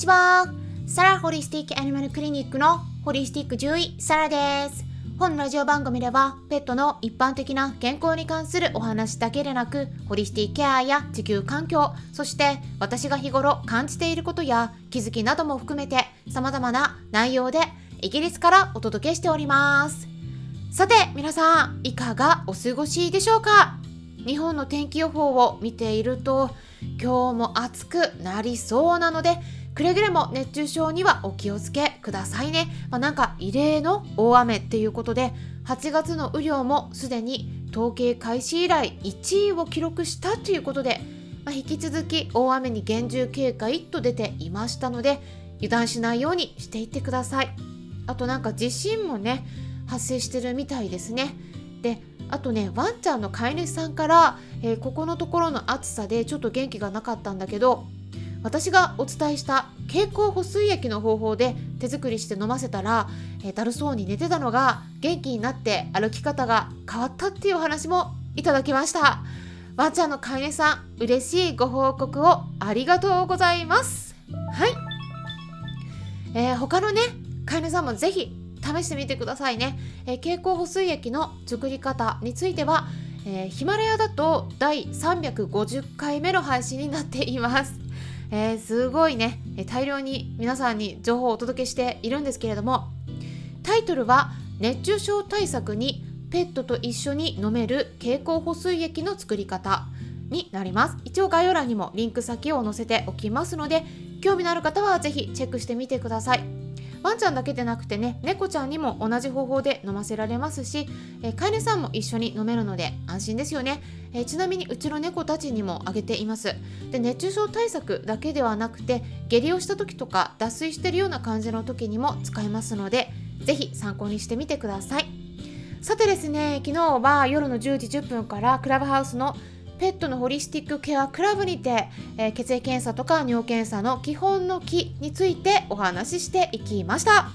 ちは。サラホリスティックアニマルクリニックのホリスティック獣医サラです。本ラジオ番組ではペットの一般的な健康に関するお話だけでなくホリスティックケアや地球環境そして私が日頃感じていることや気づきなども含めて様々な内容でイギリスからお届けしておりますさて皆さんいかがお過ごしでしょうか？日本の天気予報を見ていると今日も暑くなりそうなのでくれぐれも熱中症にはお気をつけくださいね、まあ、なんか異例の大雨っていうことで8月の雨量もすでに統計開始以来1位を記録したということで、まあ、引き続き大雨に厳重警戒と出ていましたので油断しないようにしていってください。あとなんか地震もね発生してるみたいですね。であとねワンちゃんの飼い主さんから、えー、ここのところの暑さでちょっと元気がなかったんだけど私がお伝えした経口補水液の方法で手作りして飲ませたら、え、だるそうに寝てたのが元気になって歩き方が変わったっていうお話もいただきました。ワンちゃんの飼い主さん嬉しいご報告をありがとうございます。はい、えー、他のね飼い主さんもぜひ試してみてくださいね、えー、経口補水液の作り方については、え、ヒマラヤだと第350回目の配信になっています、えー、すごいね。大量に皆さんに情報をお届けしているんですけれどもタイトルは熱中症対策にペットと一緒に飲める経口補水液の作り方になります。一応概要欄にもリンク先を載せておきますので興味のある方は是非チェックしてみてください。ワンちゃんだけでなくてね猫ちゃんにも同じ方法で飲ませられますし、え、飼い主さんも一緒に飲めるので安心ですよね、え、ちなみにうちの猫たちにもあげています。で熱中症対策だけではなくて下痢をした時とか脱水してるような感じの時にも使えますので是非参考にしてみてください。さてですね昨日は夜の10時10分からクラブハウスのペットのホリスティックケアクラブにて、えー、血液検査とか尿検査の基本の木についてお話ししていきました。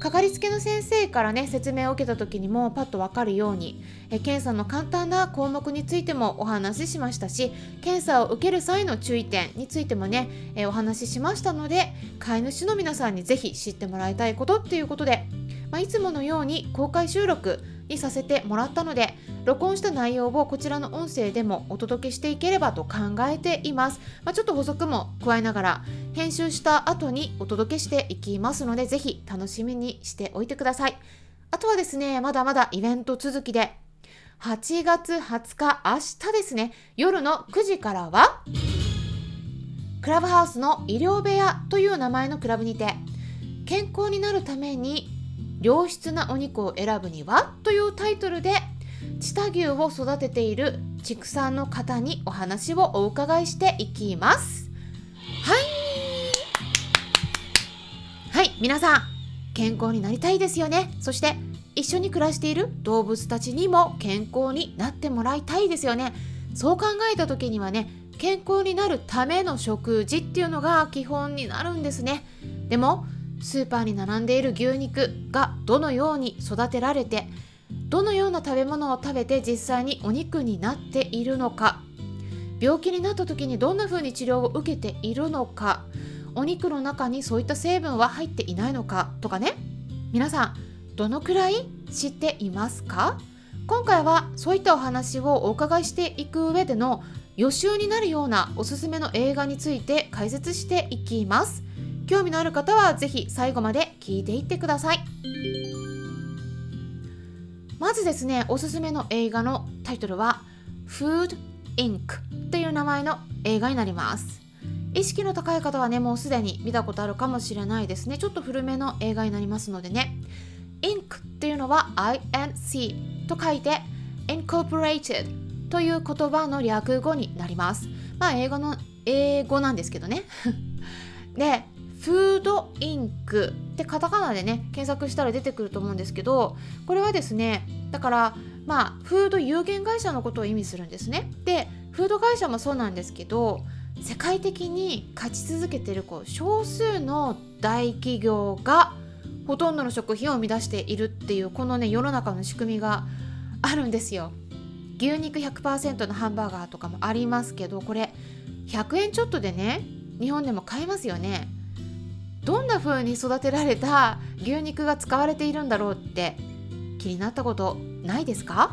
かかりつけの先生からね説明を受けた時にもパッとわかるようにえ検査の簡単な項目についてもお話ししましたし検査を受ける際の注意点についてもねえお話ししましたので飼い主の皆さんに是非知ってもらいたいことっていうことで、まあ、いつものように公開収録にさせてもらったので録音した内容をこちらの音声でもお届けしていければと考えています、まあ、ちょっと補足も加えながら編集した後にお届けしていきますのでぜひ楽しみにしておいてください。あとはですねまだまだイベント続きで8月20日明日ですね夜の9時からはクラブハウスの医療部屋という名前のクラブにて健康になるために良質なお肉を選ぶにはというタイトルで知多牛を育てている畜産の方にお話をお伺いしていきます。はいはい皆さん健康になりたいですよね。そして一緒に暮らしている動物たちにも健康になってもらいたいですよね。そう考えた時にはね健康になるための食事っていうのが基本になるんですね。でもスーパーに並んでいる牛肉がどのように育てられてどのような食べ物を食べて実際にお肉になっているのか。病気になった時にどんな風に治療を受けているのか。お肉の中にそういった成分は入っていないのか。とかね。皆さんどのくらい知っていますか？今回はそういったお話をお伺いしていく上での予習になるようなおすすめの映画について解説していきます。興味のある方は是非最後まで聞いていってください。まずですねおすすめの映画のタイトルは Food Inc. という名前の映画になります。意識の高い方はねもうすでに見たことあるかもしれないですね。ちょっと古めの映画になりますのでね。Inc. っていうのは INC と書いて Incorporated という言葉の略語になります。まあ英語の英語なんですけどね。でフードインクってカタカナでね検索したら出てくると思うんですけどこれはですねだからまあフード有限会社のことを意味するんですね。でフード会社もそうなんですけど世界的に勝ち続けてるこう少数の大企業がほとんどの食品を生み出しているっていうこのね世の中の仕組みがあるんですよ。牛肉100%のハンバーガーとかもありますけどこれ100円ちょっとでね日本でも買えますよね。どんな風に育てられた牛肉が使われているんだろうって気になったことないですか？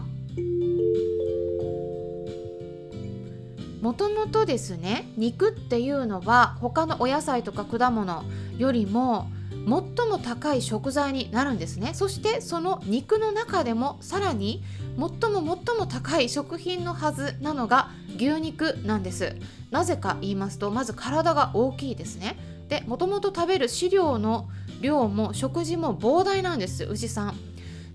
もともとですね肉っていうのは他のお野菜とか果物よりも最も高い食材になるんですね。そしてその肉の中でもさらに最も最も高い食品のはずなのが牛肉なんです。なぜか言いますとまず体が大きいですね。でもともと食べる飼料の量も食事も膨大なんです牛さん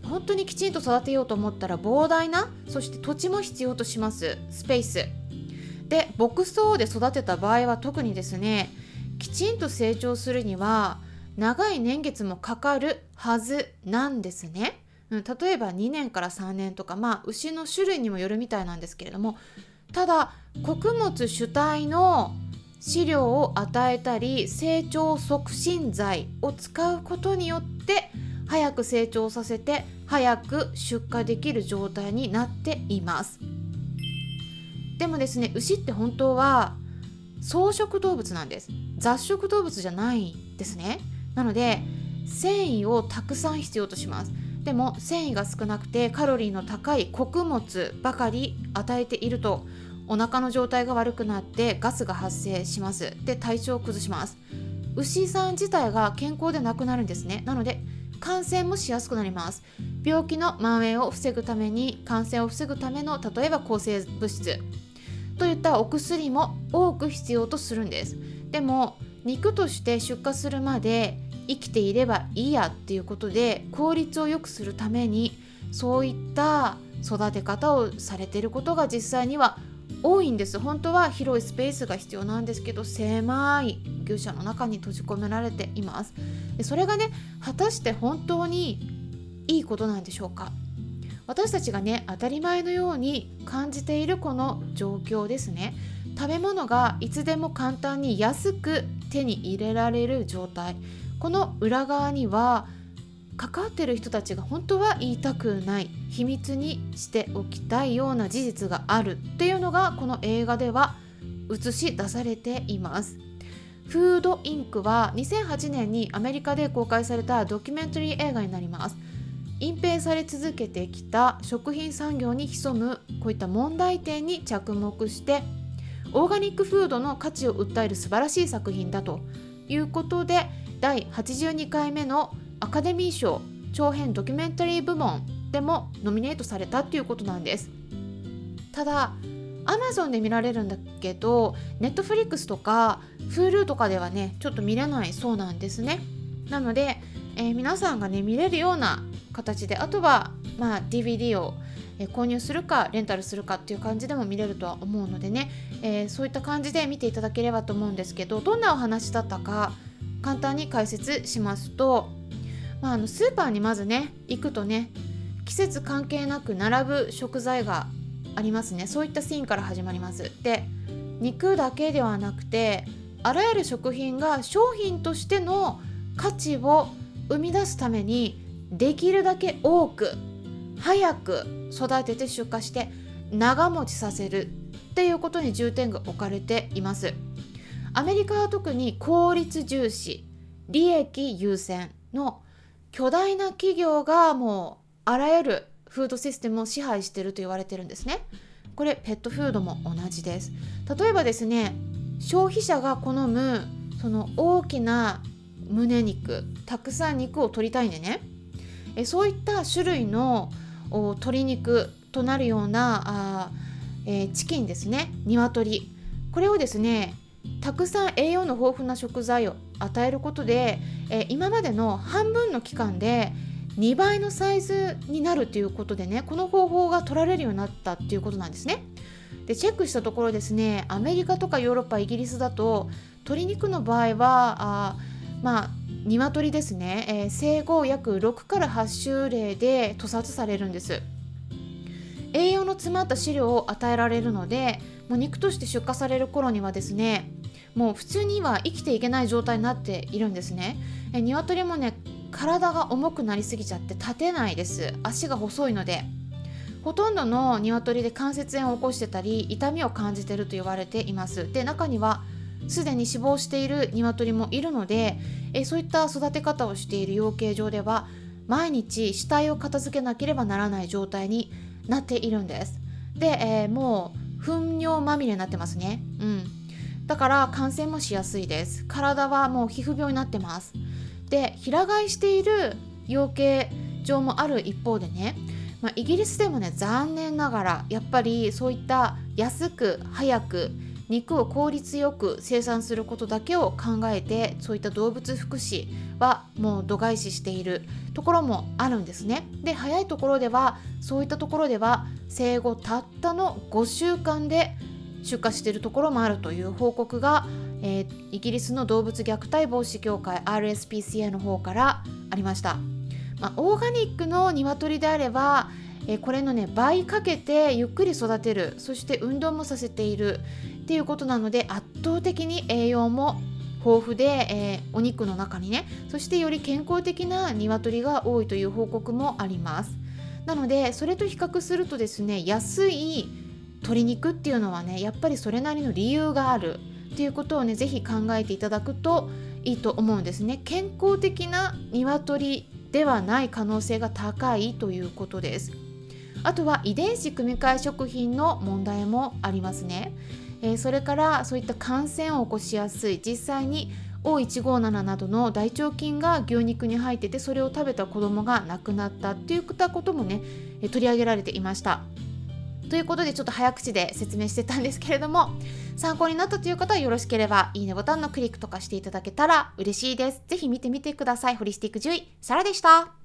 本当にきちんと育てようと思ったら膨大なそして土地も必要としますスペースで牧草で育てた場合は特にですねきちんと成長するには長い年月もかかるはずなんですね。例えば2年から3年とかまあ牛の種類にもよるみたいなんですけれどもただ穀物主体の飼料を与えたり成長促進剤を使うことによって早く成長させて早く出荷できる状態になっています。でもですね牛って本当は草食動物なんです。雑食動物じゃないんですね。なので繊維をたくさん必要とします。でも繊維が少なくてカロリーの高い穀物ばかり与えているとお腹の状態が悪くなってガスが発生します。で体調を崩します。牛さん自体が健康でなくなるんですね。なので感染もしやすくなります。病気の蔓延を防ぐために感染を防ぐための例えば抗生物質。といったお薬も多く必要とするんです。でも肉として出荷するまで生きていればいいやっていうことで効率を良くするためにそういった育て方をされていることが実際には多いんです。本当は広いスペースが必要なんですけど狭い牛舎の中に閉じ込められています。でそれがね果たして本当にいいことなんでしょうか。私たちがね当たり前のように感じているこの状況ですね。食べ物がいつでも簡単に安く手に入れられる状態。この裏側には関わってる人たちが本当は言いたくない秘密にしておきたいような事実があるっていうのがこの映画では映し出されています。フードインクは2008年にアメリカで公開されたドキュメンタリー映画になります。隠蔽され続けてきた食品産業に潜むこういった問題点に着目してオーガニックフードの価値を訴える素晴らしい作品だということで第82回目のアカデミー賞長編ドキュメンタリー部門でもノミネートされたっていうことなんです。ただ Amazon で見られるんだけど Netflix とか Hulu とかではねちょっと見れないそうなんですね。なので、えー、皆さんがね見れるような形であとはまあ DVD を購入するかレンタルするかっていう感じでも見れるとは思うのでね、えー、そういった感じで見ていただければと思うんですけどどんなお話だったか簡単に解説しますと、まあ、あのスーパーにまずね行くとね季節関係なく並ぶ食材がありますね。そういったシーンから始まります。で肉だけではなくてあらゆる食品が商品としての価値を生み出すためにできるだけ多く早く育てて出荷して長持ちさせるっていうことに重点が置かれています。アメリカは特に効率重視利益優先の巨大な企業がもうあらゆるフードシステムを支配していると言われてるんですね。これペットフードも同じです。例えばですね消費者が好むその大きな胸肉たくさん肉を取りたいんでね。えそういった種類の鶏肉となるようなあ、えー、チキンですね。鶏。これをですねたくさん栄養の豊富な食材を与えることで、えー、今までの半分の期間で2倍のサイズになるということでねこの方法が取られるようになったっていうことなんですね。でチェックしたところですねアメリカとかヨーロッパイギリスだと鶏肉の場合はあまあ鶏ですね、えー、生後約6から8週例で屠殺されるんです栄養の詰まった飼料を与えられるのでもう肉として出荷される頃にはですねもう普通には生きていけない状態になっているんですね。え鶏もね体が重くなりすぎちゃって立てないです。足が細いので。ほとんどの鶏で関節炎を起こしてたり痛みを感じてると言われています。で中にはすでに死亡している鶏もいるので、えそういった育て方をしている養鶏場では毎日死体を片付けなければならない状態になっているんです。で、えー、もう糞尿まみれになってますね。うん。だから感染もしやすいです。体はもう皮膚病になってます。で、平飼いしている養鶏場もある一方でね、まあ、イギリスでもね残念ながらやっぱりそういった安く早く肉を効率よく生産することだけを考えてそういった動物福祉はもう度外視しているところもあるんですね。で早いところではそういったところでは生後たったの5週間で出荷しているところもあるという報告が、えー、イギリスの動物虐待防止協会 RSPCA の方からありました。まあ、オーガニックの鶏であればえこれのね倍かけてゆっくり育てるそして運動もさせているっていうことなので圧倒的に栄養も豊富で、えー、お肉の中にねそしてより健康的な鶏が多いという報告もあります。なのでそれと比較するとですね安い鶏肉っていうのはねやっぱりそれなりの理由があるっていうことをね是非考えていただくといいと思うんですね。健康的な鶏ではない可能性が高いということです。あとは遺伝子組み換え食品の問題もありますね。えー、それからそういった感染を起こしやすい実際に O157 などの大腸菌が牛肉に入っててそれを食べた子供が亡くなったっていったこともね取り上げられていました。ということでちょっと早口で説明してたんですけれども参考になったという方はよろしければいいねボタンのクリックとかしていただけたら嬉しいです。ぜひ見てみてください。ホリスティック獣医、サラでした。